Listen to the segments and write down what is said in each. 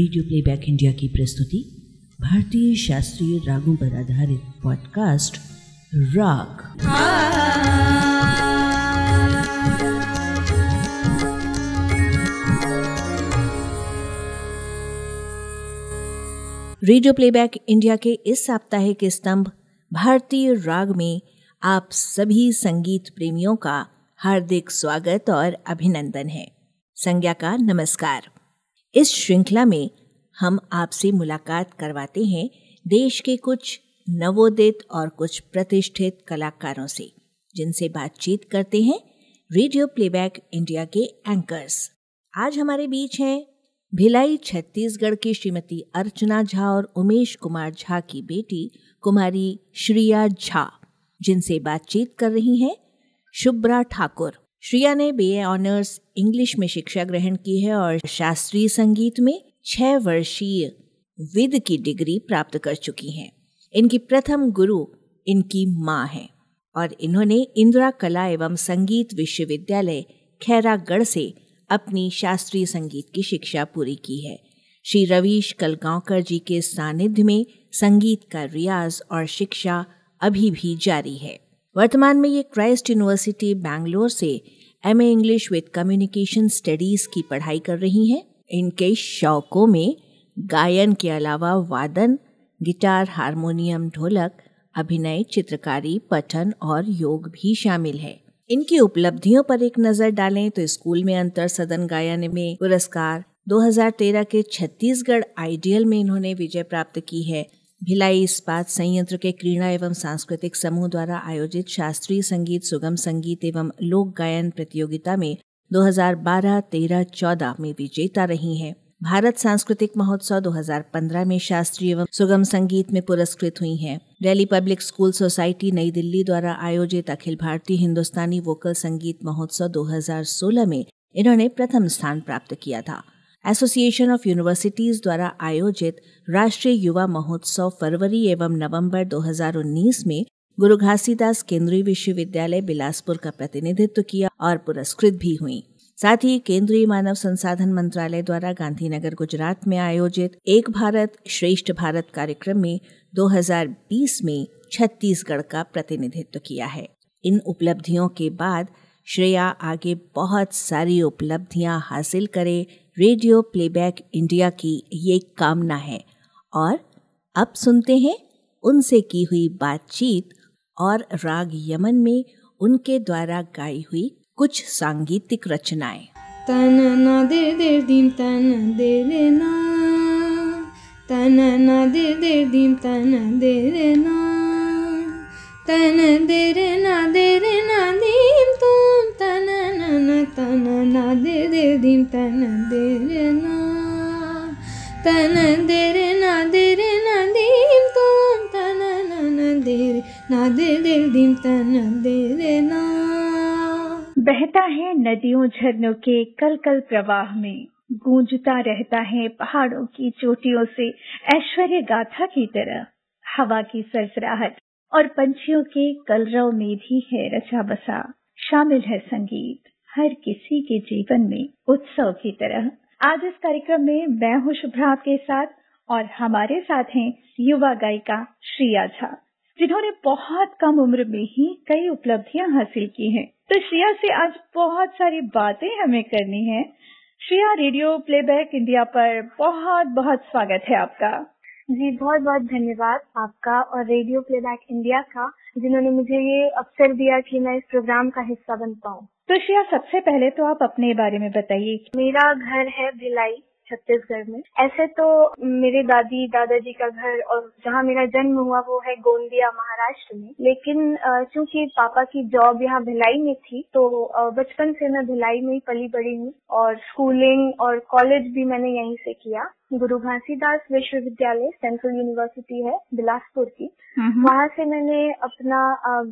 Radio playback India की प्रस्तुति, भारतीय शास्त्रीय रागों पर आधारित पॉडकास्ट राग रेडियो प्लेबैक इंडिया के इस साप्ताहिक स्तंभ, भारतीय राग में आप सभी संगीत प्रेमियों का हार्दिक स्वागत और अभिनंदन है। संज्ञा का नमस्कार। इस श्रृंखला में हम आपसे मुलाकात करवाते हैं देश के कुछ नवोदित और कुछ प्रतिष्ठित कलाकारों से, जिनसे बातचीत करते हैं रेडियो प्लेबैक इंडिया के एंकर्स आज हमारे बीच हैं भिलाई छत्तीसगढ़ की श्रीमती अर्चना झा और उमेश कुमार झा की बेटी कुमारी श्रिया झा, जिनसे बातचीत कर रही हैं शुभ्रा ठाकुर। श्रिया ने बीए ऑनर्स इंग्लिश में शिक्षा ग्रहण की है और शास्त्रीय संगीत में छह वर्षीय विद की डिग्री प्राप्त कर चुकी हैं। इनकी प्रथम गुरु इनकी माँ है और इन्होंने इंदिरा कला एवं संगीत विश्वविद्यालय खैरागढ़ से अपनी शास्त्रीय संगीत की शिक्षा पूरी की है। श्री रवीश कलगांवकर जी के सानिध्य में संगीत का रियाज और शिक्षा अभी भी जारी है। वर्तमान में ये क्राइस्ट यूनिवर्सिटी बैंगलोर से M A English with communication studies की पढ़ाई कर रही हैं। इनके शौकों में गायन के अलावा वादन, गिटार, हारमोनियम, ढोलक, अभिनय, चित्रकारी, पठन और योग भी शामिल है। इनकी उपलब्धियों पर एक नज़र डालें तो स्कूल में अंतर सदन गायन में पुरस्कार 2013 के छत्तीसगढ़ आइडियल में इन्होंने विजय प्राप्त की है। भिलाई इस्पात संयंत्र के क्रीड़ा एवं सांस्कृतिक समूह द्वारा आयोजित शास्त्रीय संगीत सुगम संगीत एवं लोक गायन प्रतियोगिता में 2012, 13, 14 में विजेता रही हैं। भारत सांस्कृतिक महोत्सव 2015 में शास्त्रीय एवं सुगम संगीत में पुरस्कृत हुई हैं। दिल्ली पब्लिक स्कूल सोसाइटी नई दिल्ली द्वारा आयोजित अखिल भारतीय हिंदुस्तानी वोकल संगीत महोत्सव 2016 में इन्होंने प्रथम स्थान प्राप्त किया था एसोसिएशन ऑफ़ यूनिवर्सिटीज द्वारा आयोजित राष्ट्रीय युवा महोत्सव फरवरी एवं नवंबर 2019 में गुरु घासीदास केंद्रीय विश्वविद्यालय बिलासपुर का प्रतिनिधित्व किया और पुरस्कृत भी हुई। साथ ही केंद्रीय मानव संसाधन मंत्रालय द्वारा गांधीनगर, गुजरात में आयोजित एक भारत श्रेष्ठ भारत कार्यक्रम में 2020 में छत्तीसगढ़ का प्रतिनिधित्व किया है। इन उपलब्धियों के बाद श्रेया आगे बहुत सारी उपलब्धियाँ हासिल करे रेडियो प्लेबैक इंडिया की ये कामना है। और अब सुनते हैं उनसे की हुई बातचीत और राग यमन में उनके द्वारा गाई हुई कुछ सांगीतिक रचनाएँ। तन न दे दे दीम, तन दे तन न दे दे दीम, तन दे तन दे रे ना, दे रे ना दीम तुम, तन न तन न दे दे दीम तन दे रे ना। तन दे रे ना दे रे ना दीम तुम, तन न दे रे ना दे दे दीम तन दे रे ना। बहता है नदियों झरनों के कल कल प्रवाह में। गूंजता रहता है पहाड़ों की चोटियों से ऐश्वर्य गाथा की तरह। हवा की सरसराहट और पंछियों के कलरव में भी है रचा बसा। शामिल है संगीत। हर किसी के जीवन में उत्सव की तरह। आज इस कार्यक्रम में मैं हूँ शुभ्रा के साथ और हमारे साथ हैं युवा गायिका श्रिया झा, जिन्होंने बहुत कम उम्र में ही कई उपलब्धियाँ हासिल की हैं। तो श्रिया से आज बहुत सारी बातें हमें करनी है। श्रिया, रेडियो प्लेबैक इंडिया पर बहुत बहुत स्वागत है आपका। जी, बहुत बहुत धन्यवाद आपका और रेडियो प्लेबैक इंडिया का, जिन्होंने मुझे ये अवसर दिया कि मैं इस प्रोग्राम का हिस्सा बन पाऊँ। तो श्रिया सबसे पहले तो आप अपने बारे में बताइए मेरा घर है भिलाई छत्तीसगढ़ में। ऐसे तो मेरे दादी दादाजी का घर और जहाँ मेरा जन्म हुआ वो है गोंदिया महाराष्ट्र में। लेकिन चूँकि पापा की जॉब यहाँ भिलाई में थी तो बचपन से मैं भिलाई में ही पली बड़ी हूँ और स्कूलिंग और कॉलेज भी मैंने यहीं से किया। गुरु घासीदास विश्वविद्यालय सेंट्रल यूनिवर्सिटी है बिलासपुर की। वहाँ से मैंने अपना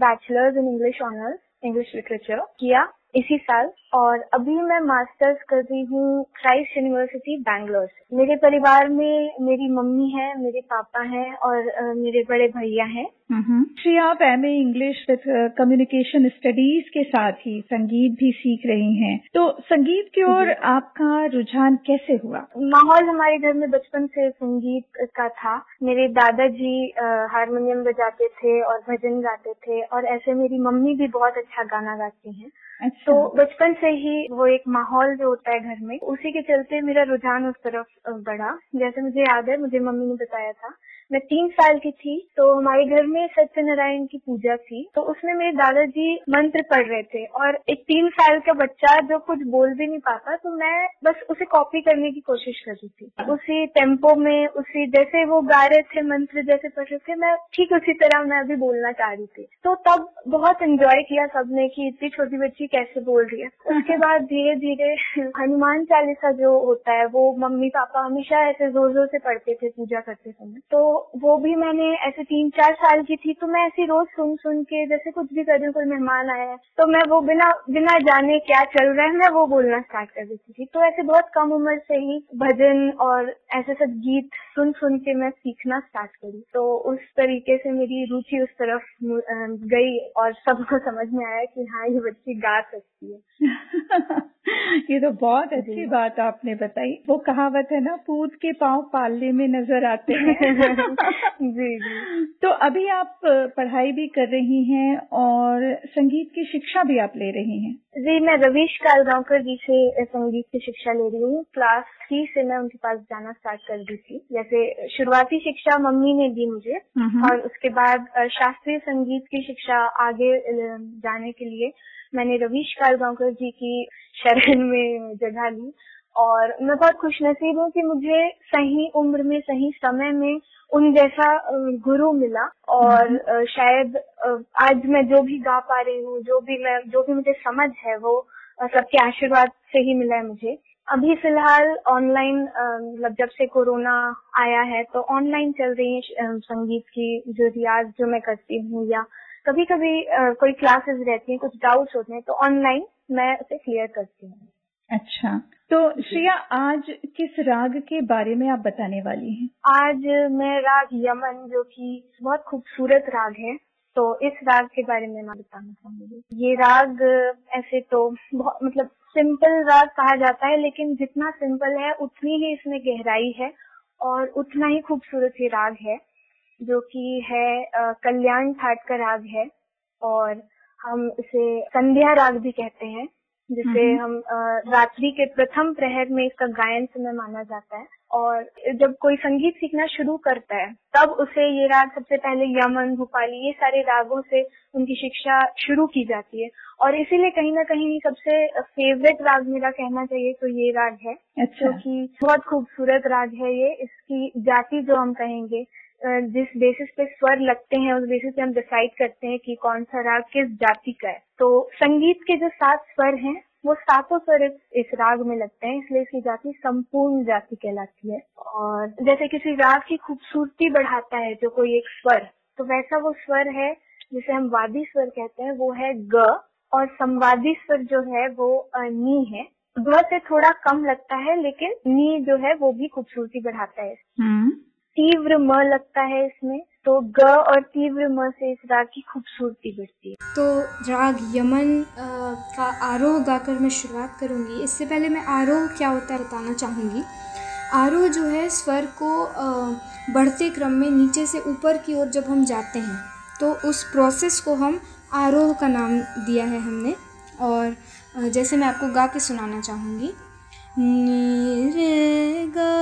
bachelors in English honours English literature किया। इसी साल और अभी मैं मास्टर्स कर रही हूँ क्राइस्ट यूनिवर्सिटी बैंगलोर से। मेरे परिवार में मेरी मम्मी है, मेरे पापा हैं और मेरे बड़े भैया हैं। श्री आप M A English with communication studies के साथ ही संगीत भी सीख रही हैं। तो संगीत की ओर आपका रुझान कैसे हुआ? माहौल हमारे घर में बचपन से संगीत का था। मेरे दादाजी हारमोनियम बजाते थे और भजन गाते थे और ऐसे मेरी मम्मी भी बहुत अच्छा गाना गाती हैं। अच्छा। तो बचपन से ही वो एक माहौल जो होता है घर में उसी के चलते मेरा रुझान उस तरफ़ बढ़ा। जैसे मुझे याद है मुझे मम्मी ने बताया था मैं तीन साल की थी तो हमारे घर में सत्यनारायण की पूजा थी। तो उसमें मेरे दादाजी मंत्र पढ़ रहे थे और एक तीन साल का बच्चा जो कुछ बोल भी नहीं पाता तो मैं बस उसे कॉपी करने की कोशिश कर रही थी। उसी टेंपो में, उसी जैसे वो गा रहे थे, मंत्र जैसे पढ़ रहे थे, मैं ठीक उसी तरह मैं अभी बोलना चाह रही थी। तो तब बहुत एंजॉय किया सबने की इतनी छोटी बच्ची कैसे बोल रही है। उसके बाद धीरे धीरे हनुमान चालीसा जो होता है, वो मम्मी पापा हमेशा ऐसे ज़ोर ज़ोर से पढ़ते थे, पूजा करते समय। तो वो भी मैंने ऐसे तीन चार साल की थी तो मैं ऐसी रोज सुन सुन के जैसे कुछ भी कर रही कोई मेहमान आया है तो मैं वो बिना बिना जाने क्या चल रहा है मैं वो बोलना स्टार्ट कर देती थी। तो ऐसे बहुत कम उम्र से ही भजन और ऐसे सब गीत सुन सुन के मैं सीखना स्टार्ट करी। तो उस तरीके से मेरी रुचि उस तरफ़ गई और सबको समझ में आया कि हाँ ये बच्ची गा सकती है। ये तो बहुत अच्छी बात आपने बताई। वो कहावत है ना पूत के पाँव पालने में नज़र आते हैं। जी जी। तो अभी आप पढ़ाई भी कर रही हैं और संगीत की शिक्षा भी आप ले रही हैं? जी मैं रवीश कालगांवकर जी से संगीत की शिक्षा ले रही हूँ। क्लास थ्री से मैं उनके पास जाना स्टार्ट कर दी थी। जैसे शुरुआती शिक्षा मम्मी ने दी मुझे और उसके बाद शास्त्रीय संगीत की शिक्षा आगे जाने के लिए मैंने रवीश कालगांवकर जी की शरण में जगह ली। और मैं बहुत खुश नसीब हूँ कि मुझे सही उम्र में सही समय में उन जैसा गुरु मिला और हम्म। शायद आज मैं जो भी गा पा रही हूँ जो भी मैं जो भी मुझे समझ है वो सबके आशीर्वाद से ही मिला है मुझे अभी फ़िलहाल ऑनलाइन मतलब जब से कोरोना आया है तो ऑनलाइन चल रही है संगीत की जो रियाज जो मैं करती हूँ या कभी कभी कोई क्लासेस रहती हैं कुछ डाउट्स होते हैं तो ऑनलाइन मैं उसे क्लियर करती हूँ अच्छा। तो श्रेया, आज किस राग के बारे में आप बताने वाली हैं? आज मैं राग यमन, जो कि बहुत खूबसूरत राग है तो इस राग के बारे में मैं बताना चाहूँगी। ये राग ऐसे तो मतलब सिंपल राग कहा जाता है, लेकिन जितना सिंपल है, उतनी ही इसमें गहराई है, और उतना ही खूबसूरत ये राग है, जो कि है कल्याण ठाट का राग है, और हम इसे संध्या राग भी कहते हैं। जिसे हम रात्रि के प्रथम प्रहर में इसका गायन समय माना जाता है। और जब कोई संगीत सीखना शुरू करता है तब उसे ये राग सबसे पहले यमन भूपाली ये सारे रागों से उनकी शिक्षा शुरू की जाती है। और इसीलिए कहीं ना कहीं सबसे फेवरेट राग मेरा कहना चाहिए तो ये राग है। अच्छा। क्योंकि बहुत खूबसूरत राग है ये। इसकी जाति जो हम कहेंगे जिस बेसिस पे स्वर लगते हैं उस बेसिस पे हम डिसाइड करते हैं कि कौन सा राग किस जाति का है। तो संगीत के जो सात स्वर हैं वो सातों स्वर इस, राग में लगते हैं इसलिए इसकी जाति संपूर्ण जाति कहलाती है। और जैसे किसी राग की खूबसूरती बढ़ाता है जो कोई एक स्वर तो वैसा वो स्वर है जिसे हम वादी स्वर कहते हैं वो है ग और संवादी स्वर जो है वो नी है। ग से थोड़ा कम लगता है लेकिन नी जो है वो भी खूबसूरती बढ़ाता है। हम्म। तीव्र म लगता है इसमें तो ग और तीव्र म से इस राग की खूबसूरती बढ़ती है। तो राग यमन का आरोह गाकर मैं शुरुआत करूँगी। इससे पहले मैं आरोह क्या होता है बताना चाहूँगी। आरोह जो है, स्वर को बढ़ते क्रम में नीचे से ऊपर की ओर जब हम जाते हैं तो उस प्रोसेस को हम आरोह का नाम दिया है हमने। और जैसे मैं आपको गा के सुनाना चाहूँगी। रे गा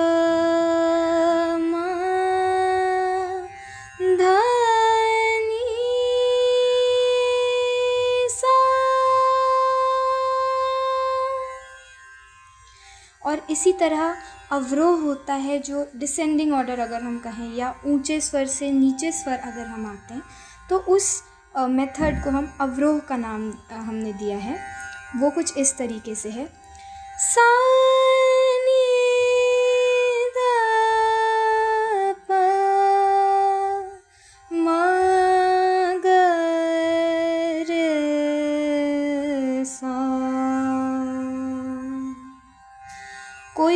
इसी तरह अवरोह होता है जो डिसेंडिंग ऑर्डर अगर हम कहें या ऊँचे स्वर से नीचे स्वर अगर हम आते हैं तो उस मेथड को हम अवरोह का नाम हमने दिया है। वो कुछ इस तरीके से है। सा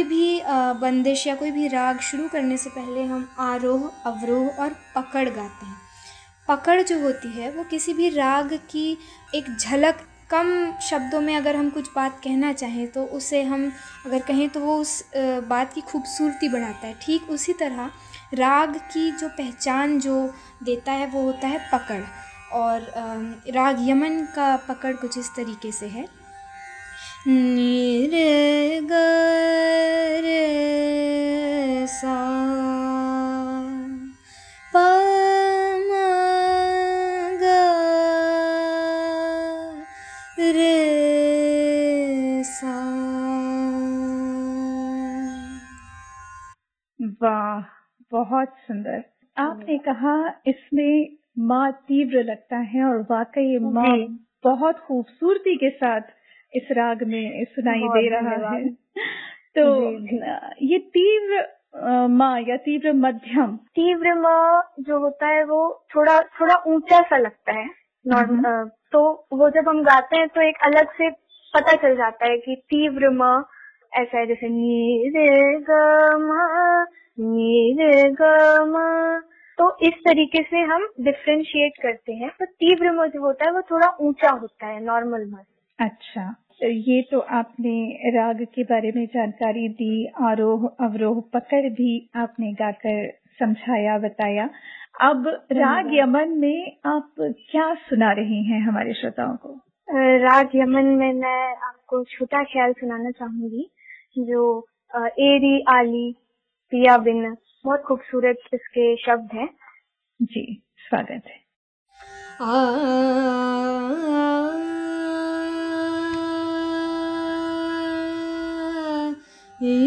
बंदिश या कोई भी राग शुरू करने से पहले हम आरोह, अवरोह और पकड़ गाते हैं। पकड़ जो होती है, वो किसी भी राग की एक झलक कम शब्दों में अगर हम कुछ बात कहना चाहें तो उसे हम अगर कहें तो वो उस बात की खूबसूरती बढ़ाता है। ठीक उसी तरह राग की जो पहचान जो देता है, वो होता है पकड़। और राग यमन का पकड़ कुछ इस तरीके से है। सा वाह बहुत सुंदर। आपने कहा इसमें माँ तीव्र लगता है और वाकई माँ बहुत खूबसूरती के साथ इस राग में सुनाई दे रहा है। तो ये तीव्र माँ या तीव्र मध्यम। तीव्र माँ जो होता है वो थोड़ा थोड़ा ऊँचा सा लगता है। नॉर्मल तो वो जब हम गाते हैं तो एक अलग से पता चल जाता है कि तीव्र माँ ऐसा है जैसे नीरे ग नीरे ग तो इस तरीके से हम डिफ्रेंशिएट करते हैं। तो तीव्र म जो होता है वो थोड़ा ऊँचा होता है नॉर्मल म। अच्छा ये तो आपने राग के बारे में जानकारी दी आरोह अवरोह पकड़ भी आपने गाकर समझाया बताया। अब राग यमन में आप क्या सुना रही हैं हमारे श्रोताओं को? राग यमन में मैं आपको छोटा ख्याल सुनाना चाहूँगी जो एरी आली पिया बिन बहुत खूबसूरत इसके शब्द हैं। जी स्वागत है। आ, आ, आ, आ, आ, आ, आ, रेडियो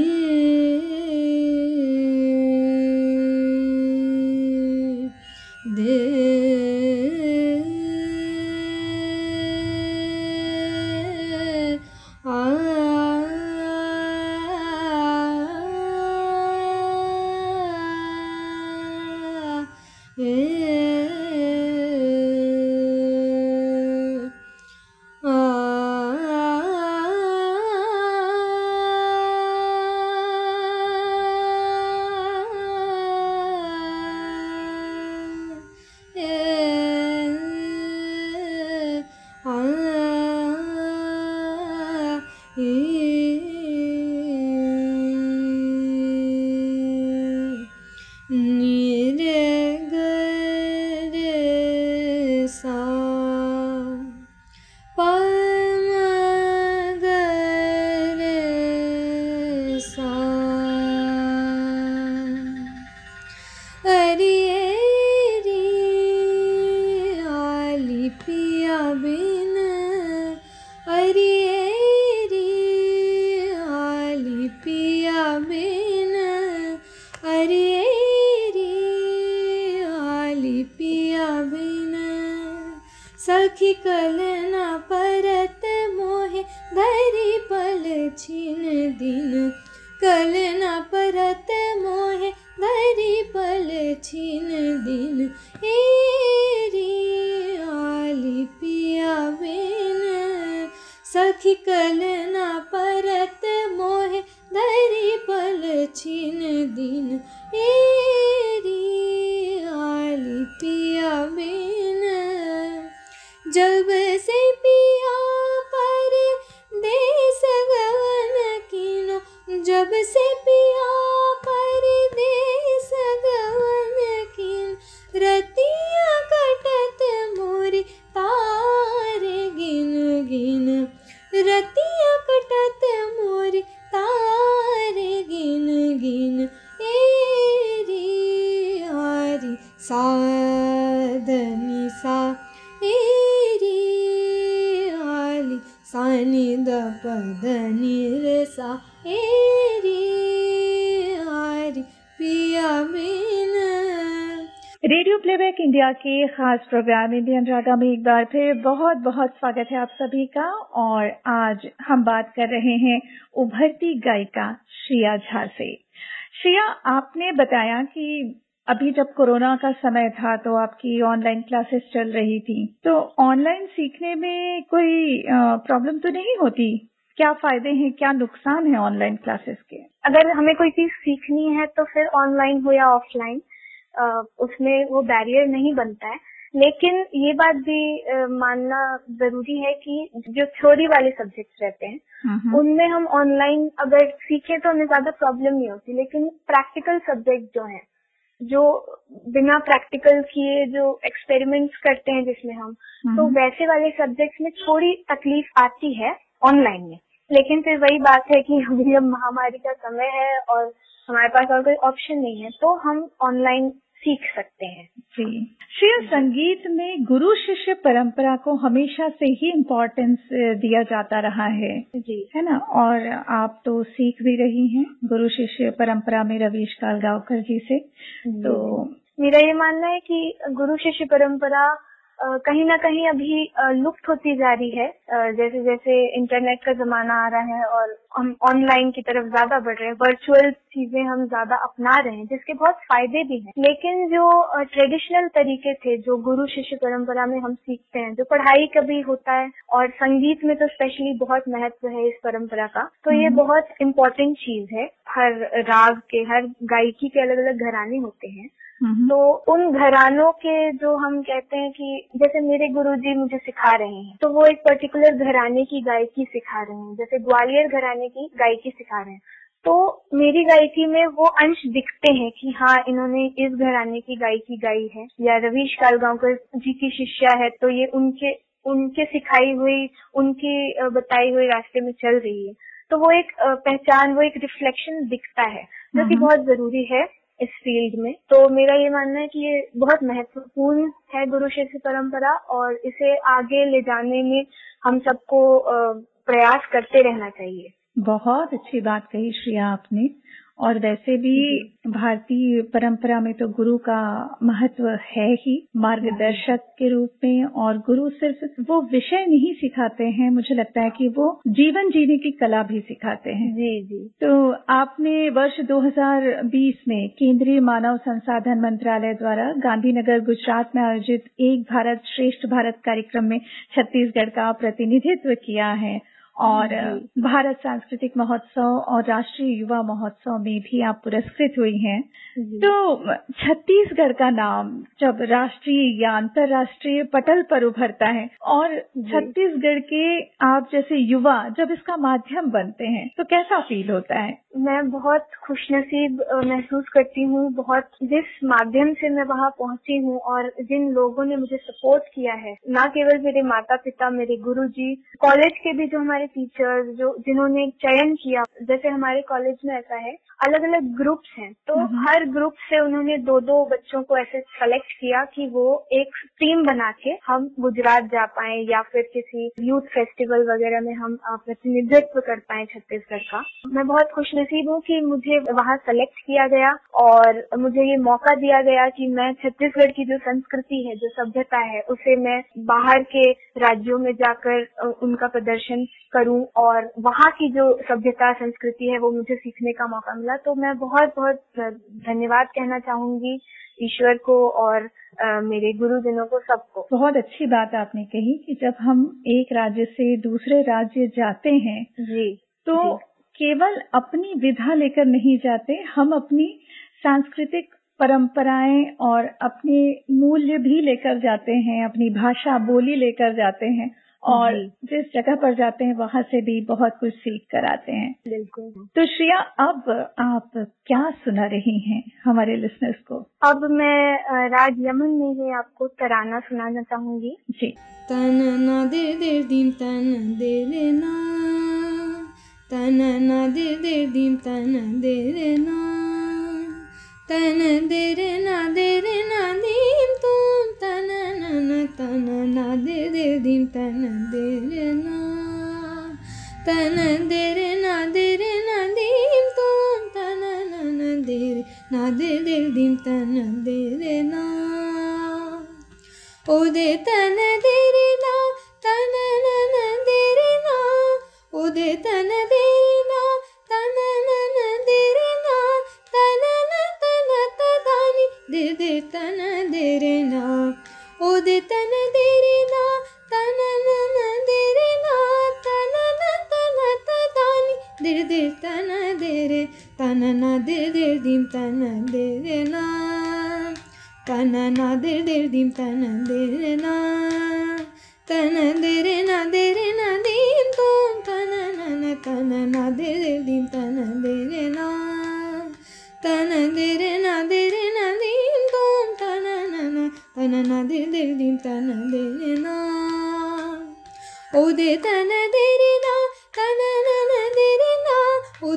इंडिया के खास प्रोग्राम इंडियन रागा में एक बार फिर बहुत बहुत स्वागत है आप सभी का। और आज हम बात कर रहे हैं उभरती गायिका श्रिया झा से। श्रिया, आपने बताया कि अभी जब कोरोना का समय था तो आपकी ऑनलाइन क्लासेस चल रही थी। तो ऑनलाइन सीखने में कोई प्रॉब्लम तो नहीं होती? क्या फ़ायदे हैं, क्या नुकसान है ऑनलाइन क्लासेस के? अगर हमें कोई चीज़ सीखनी है तो फिर ऑनलाइन हो या ऑफलाइन उसमें वो बैरियर नहीं बनता है। लेकिन ये बात भी मानना ज़रूरी है कि जो थ्योरी वाले सब्जेक्ट्स रहते हैं उनमें हम ऑनलाइन अगर सीखे तो हमें ज़्यादा प्रॉब्लम नहीं होती लेकिन प्रैक्टिकल सब्जेक्ट जो है जो बिना प्रैक्टिकल किए जो एक्सपेरिमेंट्स करते हैं जिसमें हम तो वैसे वाले सब्जेक्ट्स में थोड़ी तकलीफ़ आती है ऑनलाइन में। लेकिन फिर वही बात है कि अभी अब महामारी का समय है और हमारे पास और कोई ऑप्शन नहीं है तो हम ऑनलाइन सीख सकते हैं। जी। श्री संगीत में गुरु शिष्य परंपरा को हमेशा से ही इम्पोर्टेंस दिया जाता रहा है। जी। है ना? और आप तो सीख भी रही हैं गुरु शिष्य परंपरा में रवीश कालगावकर जी से। तो मेरा ये मानना है कि गुरु शिष्य परंपरा कहीं ना कहीं अभी लुप्त होती जा रही है। जैसे जैसे इंटरनेट का जमाना आ रहा है और हम ऑनलाइन की तरफ़ ज़्यादा बढ़ रहे हैं वर्चुअल चीज़ें हम ज़्यादा अपना रहे हैं जिसके बहुत फ़ायदे भी हैं। लेकिन जो ट्रेडिशनल तरीके थे जो गुरु शिष्य परंपरा में हम सीखते हैं जो पढ़ाई कभी होता है और संगीत में तो स्पेशली बहुत महत्व है इस परंपरा का तो ये हम्म। बहुत इम्पोर्टेंट चीज़ है। हर राग के हर गायकी के अलग अलग घराने होते हैं। तो उन घरानों के जो हम कहते हैं कि जैसे मेरे गुरुजी मुझे सिखा रहे हैं तो वो एक पर्टिकुलर घराने की गायकी सिखा रहे हैं। जैसे ग्वालियर घराने की गायकी सिखा रहे हैं। तो मेरी गायकी में वो अंश दिखते हैं कि हाँ इन्होंने इस घराने की गायकी गाई है। या रवीश कालगांवकर जी की शिष्या है तो ये उनके उनके सिखाई हुई उनकी बताई हुई रास्ते में चल रही है। तो वो एक पहचान वो एक रिफ्लेक्शन दिखता है जो कि बहुत ज़रूरी है इस फ़ील्ड में। तो मेरा ये मानना है कि ये बहुत महत्वपूर्ण है गुरु शिष्य परंपरा और इसे आगे ले जाने में हम सबको प्रयास करते रहना चाहिए। बहुत अच्छी बात कही श्रिया आपने। और वैसे भी भारतीय परंपरा में तो गुरु का महत्व है ही मार्गदर्शक के रूप में। और गुरु सिर्फ़ वो विषय नहीं सिखाते हैं मुझे लगता है कि वो जीवन जीने की कला भी सिखाते हैं। जी जी। तो आपने वर्ष 2020 में केंद्रीय मानव संसाधन मंत्रालय द्वारा गांधीनगर गुजरात में आयोजित एक भारत श्रेष्ठ भारत कार्यक्रम में छत्तीसगढ़ का प्रतिनिधित्व किया है। और भारत सांस्कृतिक महोत्सव और राष्ट्रीय युवा महोत्सव में भी आप पुरस्कृत हुई हैं। तो छत्तीसगढ़ का नाम जब राष्ट्रीय या अंतर्राष्ट्रीय पटल पर उभरता है और छत्तीसगढ़ के आप जैसे युवा जब इसका माध्यम बनते हैं तो कैसा फील होता है? मैं बहुत खुशनसीब महसूस करती हूँ। बहुत जिस माध्यम से मैं वहाँ पहुँची हूँ और जिन लोगों ने मुझे सपोर्ट किया है न केवल मेरे माता पिता मेरे गुरु जी कॉलेज के भी जो हमारे टीचर्स जो जिन्होंने चयन किया जैसे हमारे कॉलेज में ऐसा है अलग अलग ग्रुप्स हैं। तो हर ग्रुप से उन्होंने दो दो बच्चों को ऐसे सेलेक्ट किया कि वो एक टीम बना के हम गुजरात जा पाए या फिर किसी यूथ फेस्टिवल वगैरह में हम प्रतिनिधित्व कर पाए छत्तीसगढ़ का। मैं बहुत खुश नसीब हूँ कि मुझे वहाँ सेलेक्ट किया गया और मुझे ये मौका दिया गया कि मैं छत्तीसगढ़ की जो संस्कृति है जो सभ्यता है उसे मैं बाहर के राज्यों में जाकर उनका प्रदर्शन करूँ और वहाँ की जो सभ्यता संस्कृति है वो मुझे सीखने का मौका मिला। तो मैं बहुत बहुत धन्यवाद कहना चाहूँगी ईश्वर को और आ, मेरे गुरुजनों को सबको। बहुत अच्छी बात आपने कही कि जब हम एक राज्य से दूसरे राज्य जाते हैं जी तो जी. केवल अपनी विधा लेकर नहीं जाते हम अपनी सांस्कृतिक परंपराएँ और अपने मूल्य भी लेकर जाते हैं अपनी भाषा बोली लेकर जाते हैं। और जिस जगह पर जाते हैं वहाँ से भी बहुत कुछ सीख कर आते हैं। बिल्कुल। तो श्रिया अब आप क्या सुना रही हैं हमारे लिसनर्स को? अब मैं राज यमन में ही आपको तराना सुनाना चाहूँगी। जी। तन न दे दे दिन तन दे देना तन न दे दे दिन तन दे देना दीम तन दे तन दे रे ना तन दे रे ना दे रे ना दीम तुम तन न दे रे ना दे दे दिन तन दे रे ना ओ दे तन दे रे ना तन दे दे तन दे रे ना ओ दे तन दे रे ना तन न दे रे ना तन न तन तदानी दे दे तन दे रे तन न दे दे दिन तन दे रे ना तन ना दे दे दिम तन दे ना तन दे रे ना न तन ना दे दे दिम तन दे रे ना ओ दे तन दे रे ना तन न दे रे ना ओ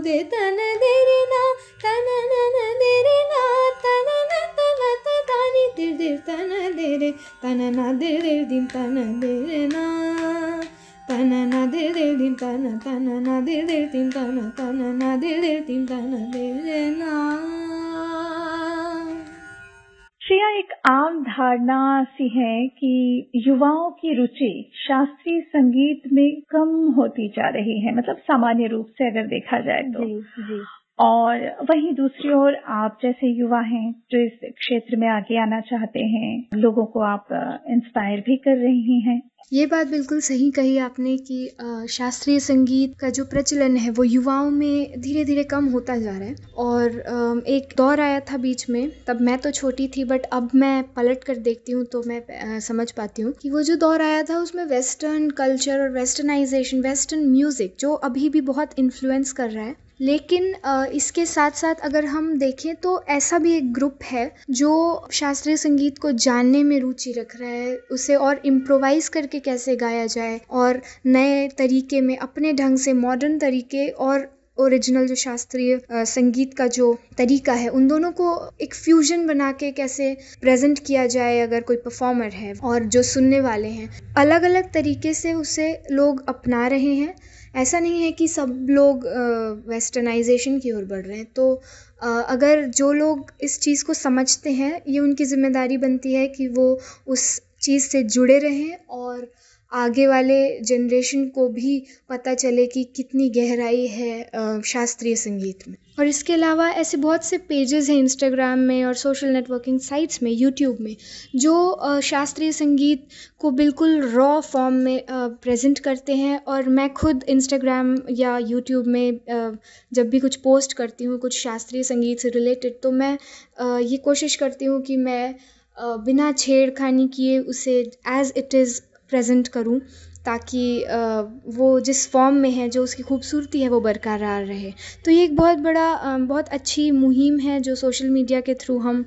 श्रेया, एक आम धारणा सी है कि युवाओं की रुचि शास्त्रीय संगीत में कम होती जा रही है मतलब सामान्य रूप से अगर देखा जाए तो। जी जी। और वहीं दूसरी ओर आप जैसे युवा हैं जो इस क्षेत्र में आगे आना चाहते हैं, लोगों को आप इंस्पायर भी कर रही हैं। ये बात बिल्कुल सही कही आपने कि शास्त्रीय संगीत का जो प्रचलन है वो युवाओं में धीरे धीरे कम होता जा रहा है। और एक दौर आया था बीच में, तब मैं तो छोटी थी बट अब मैं पलट कर देखती हूँ तो मैं समझ पाती हूँ कि वो जो दौर आया था उसमें वेस्टर्न कल्चर और वेस्टर्नाइजेशन वेस्टर्न म्यूज़िक जो अभी भी बहुत इन्फ्लुएंस कर रहा है लेकिन इसके साथ साथ अगर हम देखें तो ऐसा भी एक ग्रुप है जो शास्त्रीय संगीत को जानने में रुचि रख रहा है, उसे और इम्प्रोवाइज़ करके कैसे गाया जाए और नए तरीके में, अपने ढंग से मॉडर्न तरीके और ओरिजिनल जो शास्त्रीय संगीत का जो तरीका है, उन दोनों को एक फ्यूजन बना के कैसे प्रेजेंट किया जाए अगर कोई परफॉर्मर है और जो सुनने वाले हैं। अलग अलग तरीके से उसे लोग अपना रहे हैं ऐसा नहीं है कि सब लोग वेस्टर्नाइजेशन की ओर बढ़ रहे हैं। तो अगर जो लोग इस चीज़ को समझते हैं, ये उनकी ज़िम्मेदारी बनती है कि वो उस चीज़ से जुड़े रहें और आगे वाले जनरेशन को भी पता चले कि कितनी गहराई है शास्त्रीय संगीत में। और इसके अलावा ऐसे बहुत से पेजेस हैं इंस्टाग्राम में और सोशल नेटवर्किंग साइट्स में यूट्यूब में, जो शास्त्रीय संगीत को बिल्कुल रॉ फॉर्म में प्रेजेंट करते हैं। और मैं खुद इंस्टाग्राम या यूट्यूब में जब भी कुछ पोस्ट करती हूँ, कुछ शास्त्रीय संगीत से रिलेटेड तो मैं ये कोशिश करती हूँ कि मैं बिना छेड़खानी किए उसे एज़ इट इज़ प्रेजेंट करूँ ताकि वो जिस फॉर्म में है, जो उसकी खूबसूरती है, वो बरकरार रहे। तो ये एक बहुत बड़ा बहुत अच्छी मुहिम है जो सोशल मीडिया के थ्रू हम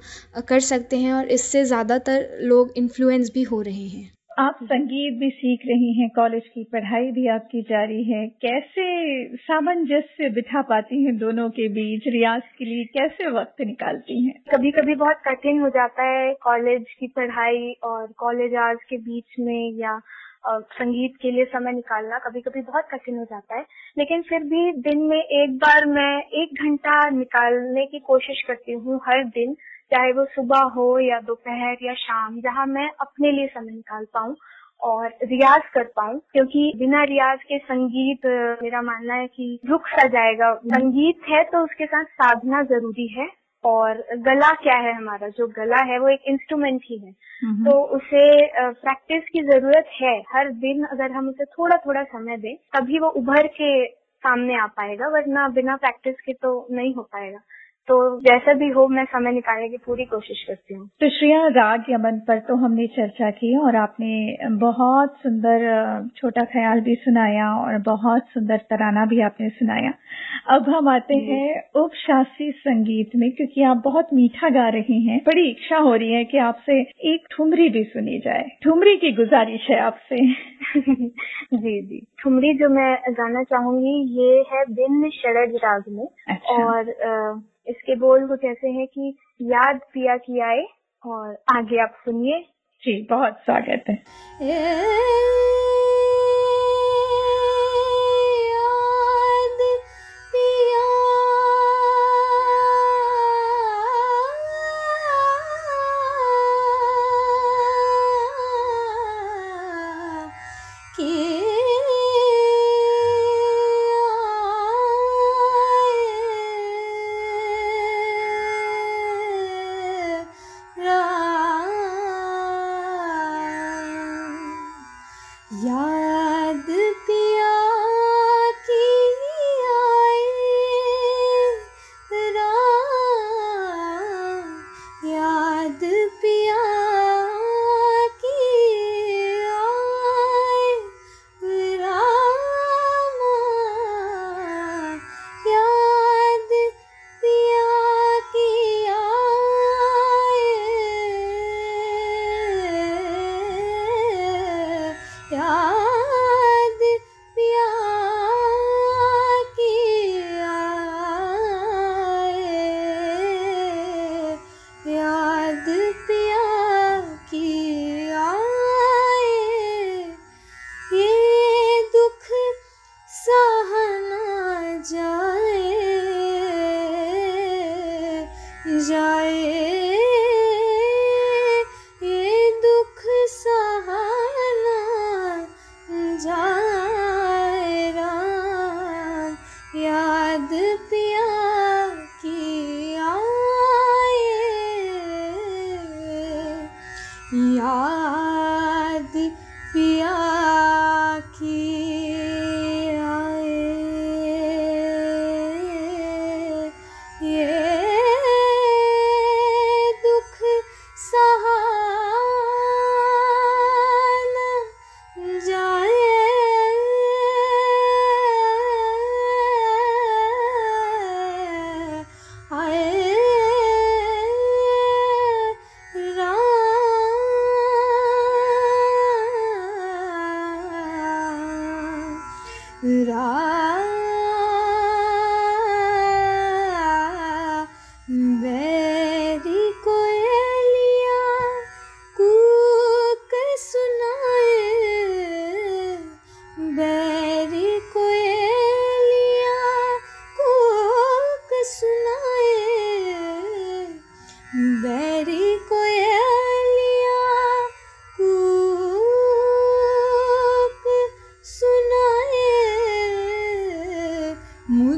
कर सकते हैं और इससे ज़्यादातर लोग इन्फ्लुएंस भी हो रहे हैं। आप संगीत भी सीख रही हैं कॉलेज की पढ़ाई भी आपकी जारी है कैसे सामंजस्य बिठा पाती हैं दोनों के बीच रियाज के लिए कैसे वक्त निकालती हैं? कभी कभी बहुत कठिन हो जाता है कॉलेज की पढ़ाई और कॉलेज आवर्स के बीच में या अ, संगीत के लिए समय निकालना कभी कभी बहुत कठिन हो जाता है। लेकिन फिर भी दिन में एक बार मैं एक घंटा निकालने की कोशिश करती हूँ हर दिन। चाहे वो सुबह हो या दोपहर या शाम जहाँ मैं अपने लिए समय निकाल पाऊँ और रियाज कर पाऊँ क्योंकि बिना रियाज के संगीत मेरा मानना है कि रुक सा जाएगा। संगीत है तो उसके साथ साधना ज़रूरी है और गला क्या है हमारा? जो गला है वो एक इंस्ट्रूमेंट ही है। तो उसे प्रैक्टिस की ज़रूरत है। हर दिन अगर हम उसे थोड़ा थोड़ा समय दें तभी वो उभर के सामने आ पाएगा वरना बिना प्रैक्टिस के तो नहीं हो पाएगा। तो जैसा भी हो मैं समय निकालने की पूरी कोशिश करती हूँ। तो श्रेया राग यमन पर तो हमने चर्चा की और आपने बहुत सुंदर छोटा ख्याल भी सुनाया और बहुत सुंदर तराना भी आपने सुनाया। अब हम आते हैं उप शास्त्रीय संगीत में क्योंकि आप बहुत मीठा गा रही हैं। बड़ी इच्छा हो रही है कि आपसे एक ठुमरी भी सुनी जाए। ठुमरी की गुजारिश है आपसे। जी जी। ठुमरी जो मैं गाना चाहूँगी ये है बिन शरद राग में। अच्छा। और अ, इसके बोल कुछ ऐसे हैं कि याद पिया की आए और आगे आप सुनिए। जी बहुत स्वागत है।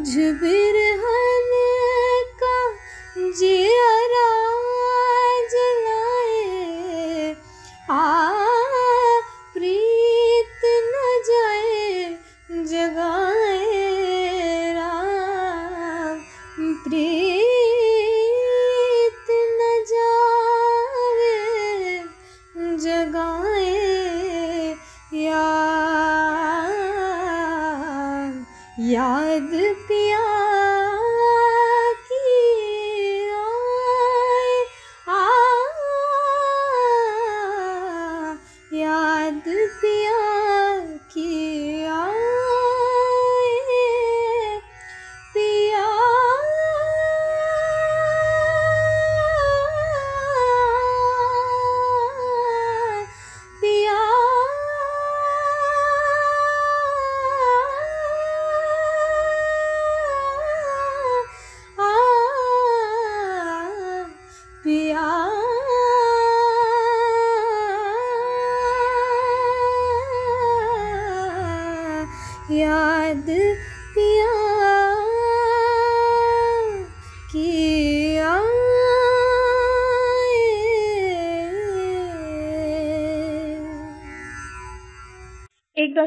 मुझ बिर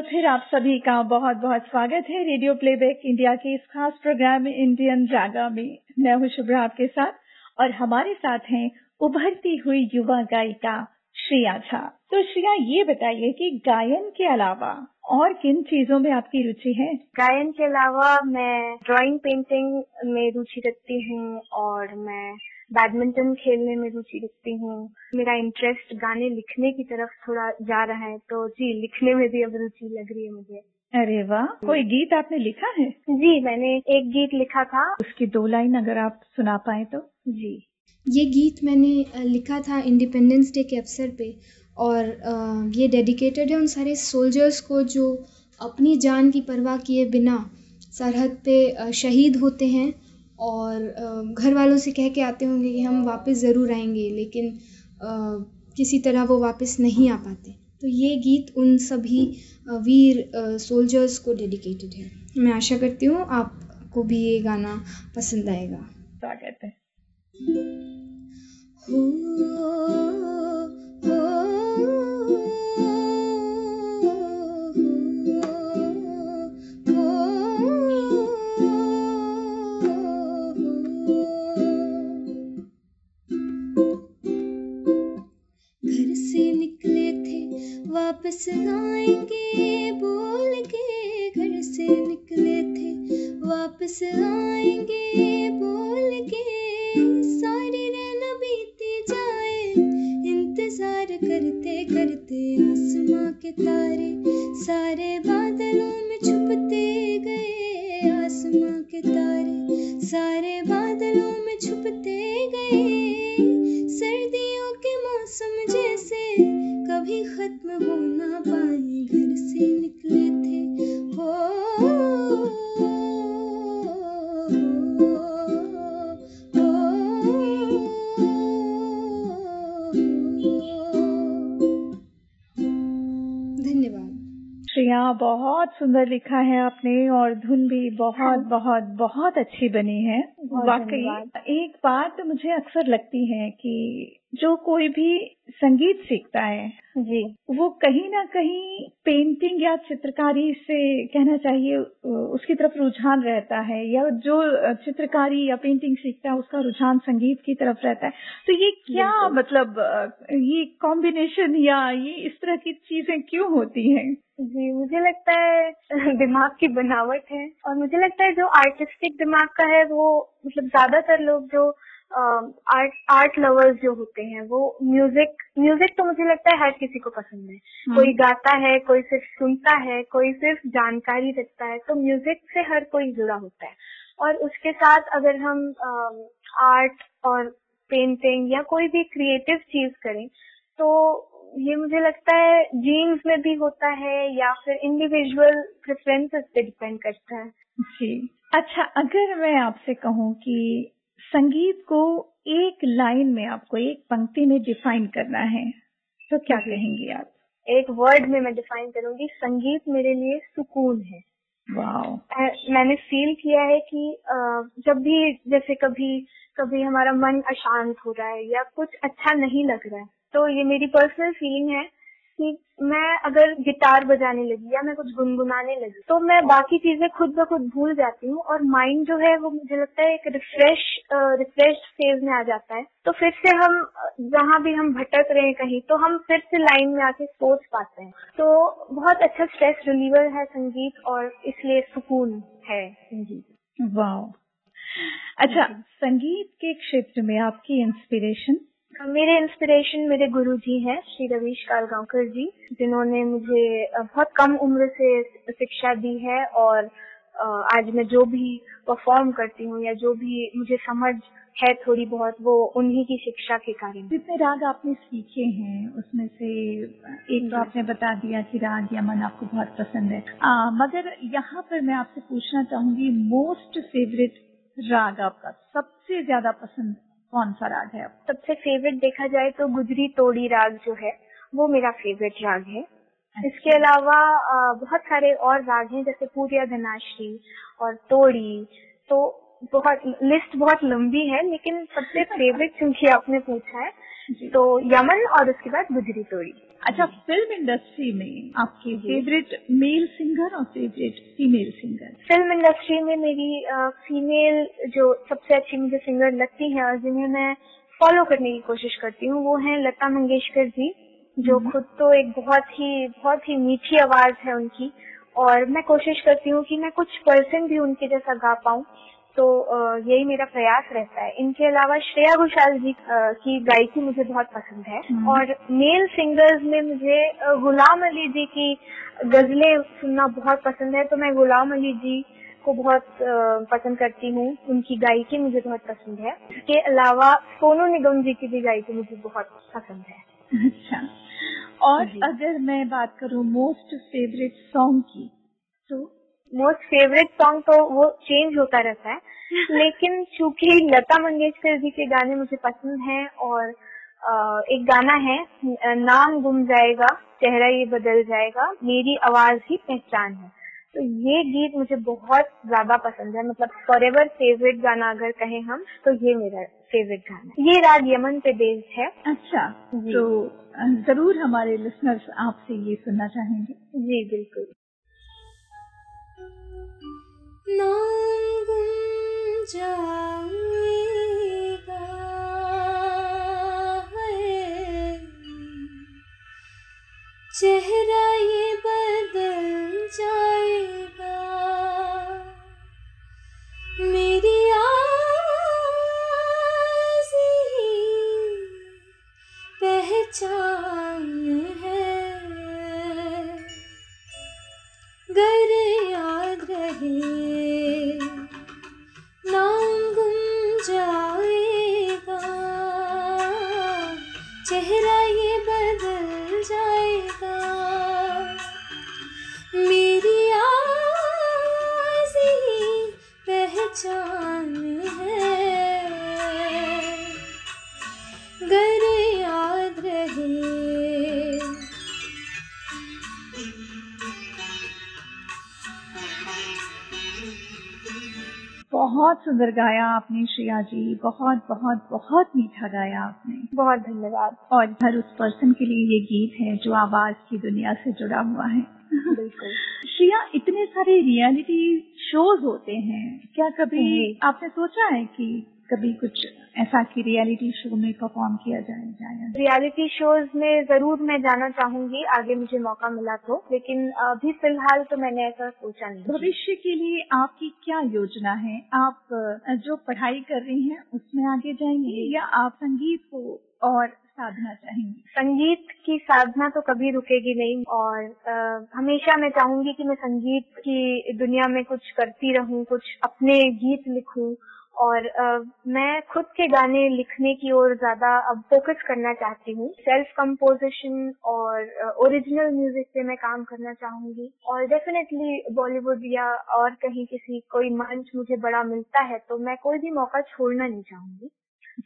फिर आप सभी का बहुत बहुत स्वागत है रेडियो प्लेबैक इंडिया के इस खास प्रोग्राम इंडियन जागा में। मैं हूँ शुभ्रा आपके साथ और हमारे साथ हैं उभरती हुई युवा गायिका श्रेया झा। तो श्रेया, ये बताइए कि गायन के अलावा और किन चीज़ों में आपकी रुचि है? गायन के अलावा मैं ड्राइंग पेंटिंग में रुचि रखती हूँ और मैं बैडमिंटन खेलने में रुचि रखती हूँ। मेरा इंटरेस्ट गाने लिखने की तरफ़ थोड़ा जा रहा है तो जी लिखने में भी अब रुचि लग रही है मुझे। अरे वाह! कोई गीत आपने लिखा है? जी मैंने एक गीत लिखा था। उसकी दो लाइन अगर आप सुना पाए तो। जी। ये गीत मैंने लिखा था इंडिपेंडेंस डे के अवसर पे। और ये डेडिकेटेड है उन सारे सोल्जर्स को जो अपनी जान की परवाह किए बिना सरहद पे शहीद होते हैं और घर वालों से कह के आते होंगे कि हम वापस ज़रूर आएँगे लेकिन किसी तरह वो वापस नहीं आ पाते। तो ये गीत उन सभी वीर सोल्जर्स को डेडिकेटेड है। मैं आशा करती हूँ आपको भी ये गाना पसंद आएगा। स्वागत है हो। वापस आएँगे बोल के घर से निकले थे वापस आएँगे। बहुत सुंदर लिखा है आपने और धुन भी बहुत हाँ। बहुत बहुत अच्छी बनी है वाकई एक बात मुझे अक्सर लगती है कि जो कोई भी संगीत सीखता है जी। वो कहीं ना कहीं पेंटिंग या चित्रकारी से कहना चाहिए उसकी तरफ़ रुझान रहता है या जो चित्रकारी या पेंटिंग सीखता है उसका रुझान संगीत की तरफ़ रहता है। तो ये क्या मतलब ये कॉम्बिनेशन या ये इस तरह की चीज़ें क्यों होती हैं? जी मुझे लगता है दिमाग की बनावट है और मुझे लगता है जो आर्टिस्टिक दिमाग का है वो मतलब ज़्यादातर लोग जो आर्ट आर्ट लवर्स जो होते हैं वो म्यूज़िक म्यूज़िक तो मुझे लगता है हर किसी को पसंद है। हम्म। कोई गाता है कोई सिर्फ़ सुनता है कोई सिर्फ़ जानकारी रखता है तो म्यूज़िक से हर कोई जुड़ा होता है। और उसके साथ अगर हम आर्ट और पेंटिंग या कोई भी क्रिएटिव चीज़ करें तो ये मुझे लगता है जीन्स में भी होता है या फिर इंडिविजुअल प्रेफरेंसेस पे डिपेंड करता है। जी। अच्छा अगर मैं आपसे कहूँ कि संगीत को एक लाइन में आपको एक पंक्ति में डिफाइन करना है। तो क्या कहेंगी आप? एक वर्ड में मैं डिफाइन करूँगी संगीत मेरे लिए सुकून है। वाओ मैंने फील किया है कि जब भी जैसे कभी कभी हमारा मन अशांत हो रहा है या कुछ अच्छा नहीं लग रहा है तो ये मेरी पर्सनल फीलिंग है। कि मैं अगर गिटार बजाने लगी या मैं कुछ गुनगुनाने लगी तो मैं बाकी चीज़ें खुद ब खुद भूल जाती हूँ और माइंड जो है वो मुझे लगता है एक रिफ्रेश रिफ्रेश फ़ेज़ में आ जाता है। तो फिर से हम जहाँ भी हम भटक रहे हैं कहीं तो हम फिर से लाइन में आके सोच पाते हैं। तो बहुत अच्छा स्ट्रेस रिलीवर है संगीत और इसलिए सुकून है संगीत। वाह अच्छा संगीत के क्षेत्र में आपकी इंस्पिरेशन मेरे इंस्पिरेशन मेरे गुरु जी हैं श्री रवीश कालगांवकर जी जिन्होंने मुझे बहुत कम उम्र से शिक्षा दी है और आज मैं जो भी परफॉर्म करती हूँ या जो भी मुझे समझ है थोड़ी बहुत वो उन्हीं की शिक्षा के कारण। जितने राग आपने सीखे हैं उसमें से एक तो आपने बता दिया कि राग यमन आपको बहुत पसंद है। आ, मगर यहाँ पर मैं आपसे पूछना चाहूँगी मोस्ट फेवरेट राग आपका सबसे ज़्यादा पसंद कौन सा राग है सबसे फेवरेट देखा जाए तो गुजरी तोड़ी राग जो है वो मेरा फेवरेट राग है। अच्छा। इसके अलावा बहुत सारे और राग हैं जैसे पूरिया धनाश्री और तोड़ी तो बहुत लिस्ट बहुत लंबी है लेकिन सबसे फेवरेट क्योंकि आपने पूछा है तो यमन और उसके बाद गुजरी तोड़ी। अच्छा फ़िल्म इंडस्ट्री में आपके फेवरेट मेल सिंगर और favourite female singer film industry में मेरी फीमेल जो सबसे अच्छी मुझे सिंगर लगती है और जिन्हें मैं फॉलो करने की कोशिश करती हूँ वो है लता मंगेशकर जी जो हम्म। खुद तो एक बहुत ही बहुत ही मीठी आवाज़ है उनकी और मैं कोशिश करती हूँ कि मैं कुछ पर्सन भी उनके जैसा गा पाऊँ। तो यही मेरा प्रयास रहता है। इनके अलावा श्रेया घोषाल जी की गायकी मुझे बहुत पसंद है। हम्म। और मेल सिंगर्स में मुझे गुलाम अली जी की गजलें सुनना बहुत पसंद है तो मैं गुलाम अली जी को बहुत पसंद करती हूँ। उनकी गायकी मुझे बहुत पसंद है। इसके अलावा सोनू निगम जी की भी गायकी मुझे बहुत पसंद है। अच्छा। और अगर मैं बात करूँ मोस्ट फेवरेट सॉन्ग की तो मोस्ट फेवरेट सॉन्ग तो वो चेंज होता रहता है। लेकिन चूँकि लता मंगेशकर जी के गाने मुझे पसंद हैं और एक गाना है नाम गुम जाएगा चेहरा ये बदल जाएगा मेरी आवाज़ ही पहचान है। तो ये गीत मुझे बहुत ज़्यादा पसंद है मतलब फॉर एवर फेवरेट गाना अगर कहें हम तो ये मेरा फेवरेट गाना ये राग यमन पे बेस्ड है। अच्छा तो ज़रूर हमारे लिसनर्स आपसे ये सुनना चाहेंगे। जी बिल्कुल। नाम चेहरा ये बदल जाएगा। मेरी आवाज़ पहचान गर याद रहे। बहुत सुंदर गाया आपने श्रेया जी बहुत बहुत बहुत मीठा गाया आपने। बहुत धन्यवाद। और हर उस पर्सन के लिए ये गीत है जो आवाज़ की दुनिया से जुड़ा हुआ है। बिल्कुल। श्रिया इतने सारे रियलिटी शोज़ होते हैं। क्या कभी आपने सोचा है कि कभी कुछ ऐसा कि रियलिटी शो में परफॉर्म किया जाए जाए। रियलिटी शोज़ में ज़रूर मैं जाना चाहूँगी आगे मुझे मौका मिला तो लेकिन अभी फ़िलहाल तो मैंने ऐसा सोचा नहीं। भविष्य के लिए आपकी क्या योजना है? आप जो पढ़ाई कर रही हैं उसमें आगे जाएँगे या आप संगीत को और साधना चाहेंगी? संगीत की साधना तो कभी रुकेगी नहीं और आ, हमेशा मैं चाहूँगी कि मैं संगीत की दुनिया में कुछ करती रहूँ कुछ अपने गीत लिखूं और आ, मैं खुद के गाने लिखने की ओर ज़्यादा अब फोकस करना चाहती हूँ। सेल्फ कंपोजिशन और ओरिजिनल म्यूज़िक पे मैं काम करना चाहूँगी। और डेफिनेटली बॉलीवुड या और कहीं किसी कोई मंच मुझे बड़ा मिलता है तो मैं कोई भी मौका छोड़ना नहीं चाहूँगी।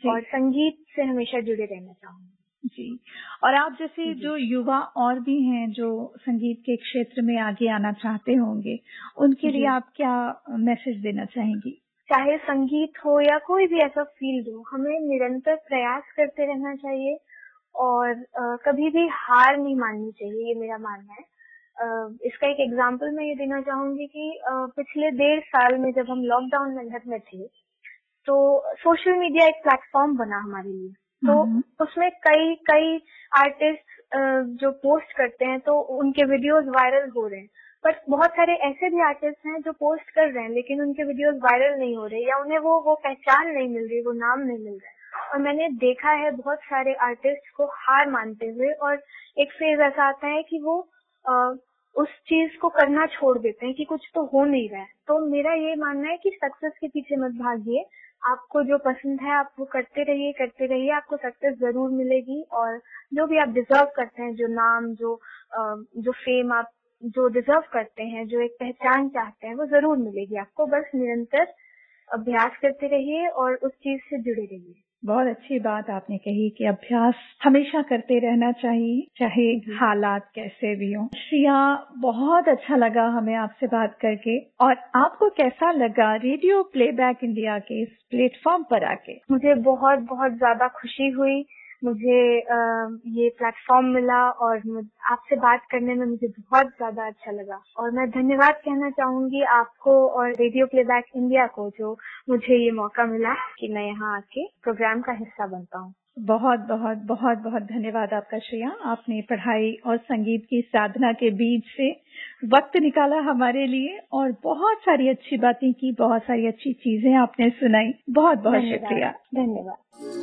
और संगीत से हमेशा जुड़े रहना चाहूँगी। जी। और आप जैसे जो। युवा और भी हैं जो संगीत के क्षेत्र में आगे आना चाहते होंगे उनके लिए आप क्या मैसेज देना चाहेंगी? चाहे संगीत हो या कोई भी ऐसा फ़ील्ड हो हमें निरंतर प्रयास करते रहना चाहिए और आ, कभी भी हार नहीं माननी चाहिए ये मेरा मानना है। आ, इसका एक एग्ज़ाम्पल मैं ये देना चाहूँगी कि आ, पिछले डेढ़ साल में जब हम लॉकडाउन में घर में थे तो सोशल मीडिया एक प्लेटफॉर्म बना हमारे लिए। तो हम्म। उसमें कई कई आर्टिस्ट जो पोस्ट करते हैं तो उनके वीडियोस वायरल हो रहे हैं। बट बहुत सारे ऐसे भी आर्टिस्ट हैं जो पोस्ट कर रहे हैं लेकिन उनके वीडियोस वायरल नहीं हो रहे या उन्हें वो वो पहचान नहीं मिल रही वो नाम नहीं मिल रहा और मैंने देखा है बहुत सारे आर्टिस्ट को हार मानते हुए और एक फ़ेज़ ऐसा आता है कि वो आ, उस चीज़ को करना छोड़ देते हैं कि कुछ तो हो नहीं रहा है। तो मेरा ये मानना है कि सक्सेस के पीछे मत भागिए। आपको जो पसंद है आप वो करते रहिए करते रहिए आपको सक्सेस ज़रूर मिलेगी। और जो भी आप डिजर्व करते हैं जो नाम जो जो फेम आप जो डिजर्व करते हैं जो एक पहचान चाहते हैं वो ज़रूर मिलेगी आपको। बस निरंतर अभ्यास करते रहिए और उस चीज़ से जुड़े रहिए। बहुत अच्छी बात आपने कही कि अभ्यास हमेशा करते रहना चाहिए चाहे हालात कैसे भी हों। श्रिया बहुत अच्छा लगा हमें आपसे बात करके। और आपको कैसा लगा रेडियो प्लेबैक इंडिया के इस प्लेटफॉर्म पर आके? मुझे बहुत बहुत ज़्यादा खुशी हुई। मुझे ये प्लेटफॉर्म मिला और आपसे बात करने में मुझे बहुत ज़्यादा अच्छा लगा। और मैं धन्यवाद कहना चाहूँगी आपको और रेडियो प्लेबैक इंडिया को जो मुझे ये मौका मिला कि मैं यहाँ आके प्रोग्राम का हिस्सा बनता हूँ बहुत बहुत बहुत बहुत धन्यवाद आपका श्रेया। आपने पढ़ाई और संगीत की साधना के बीच से वक्त निकाला हमारे लिए और बहुत सारी अच्छी बातें की बहुत सारी अच्छी चीज़ें आपने सुनाई। बहुत बहुत शुक्रिया। धन्यवाद।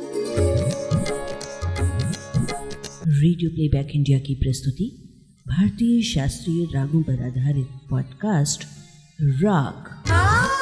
रेडियो प्लेबैक इंडिया की प्रस्तुति भारतीय शास्त्रीय रागों पर आधारित पॉडकास्ट राग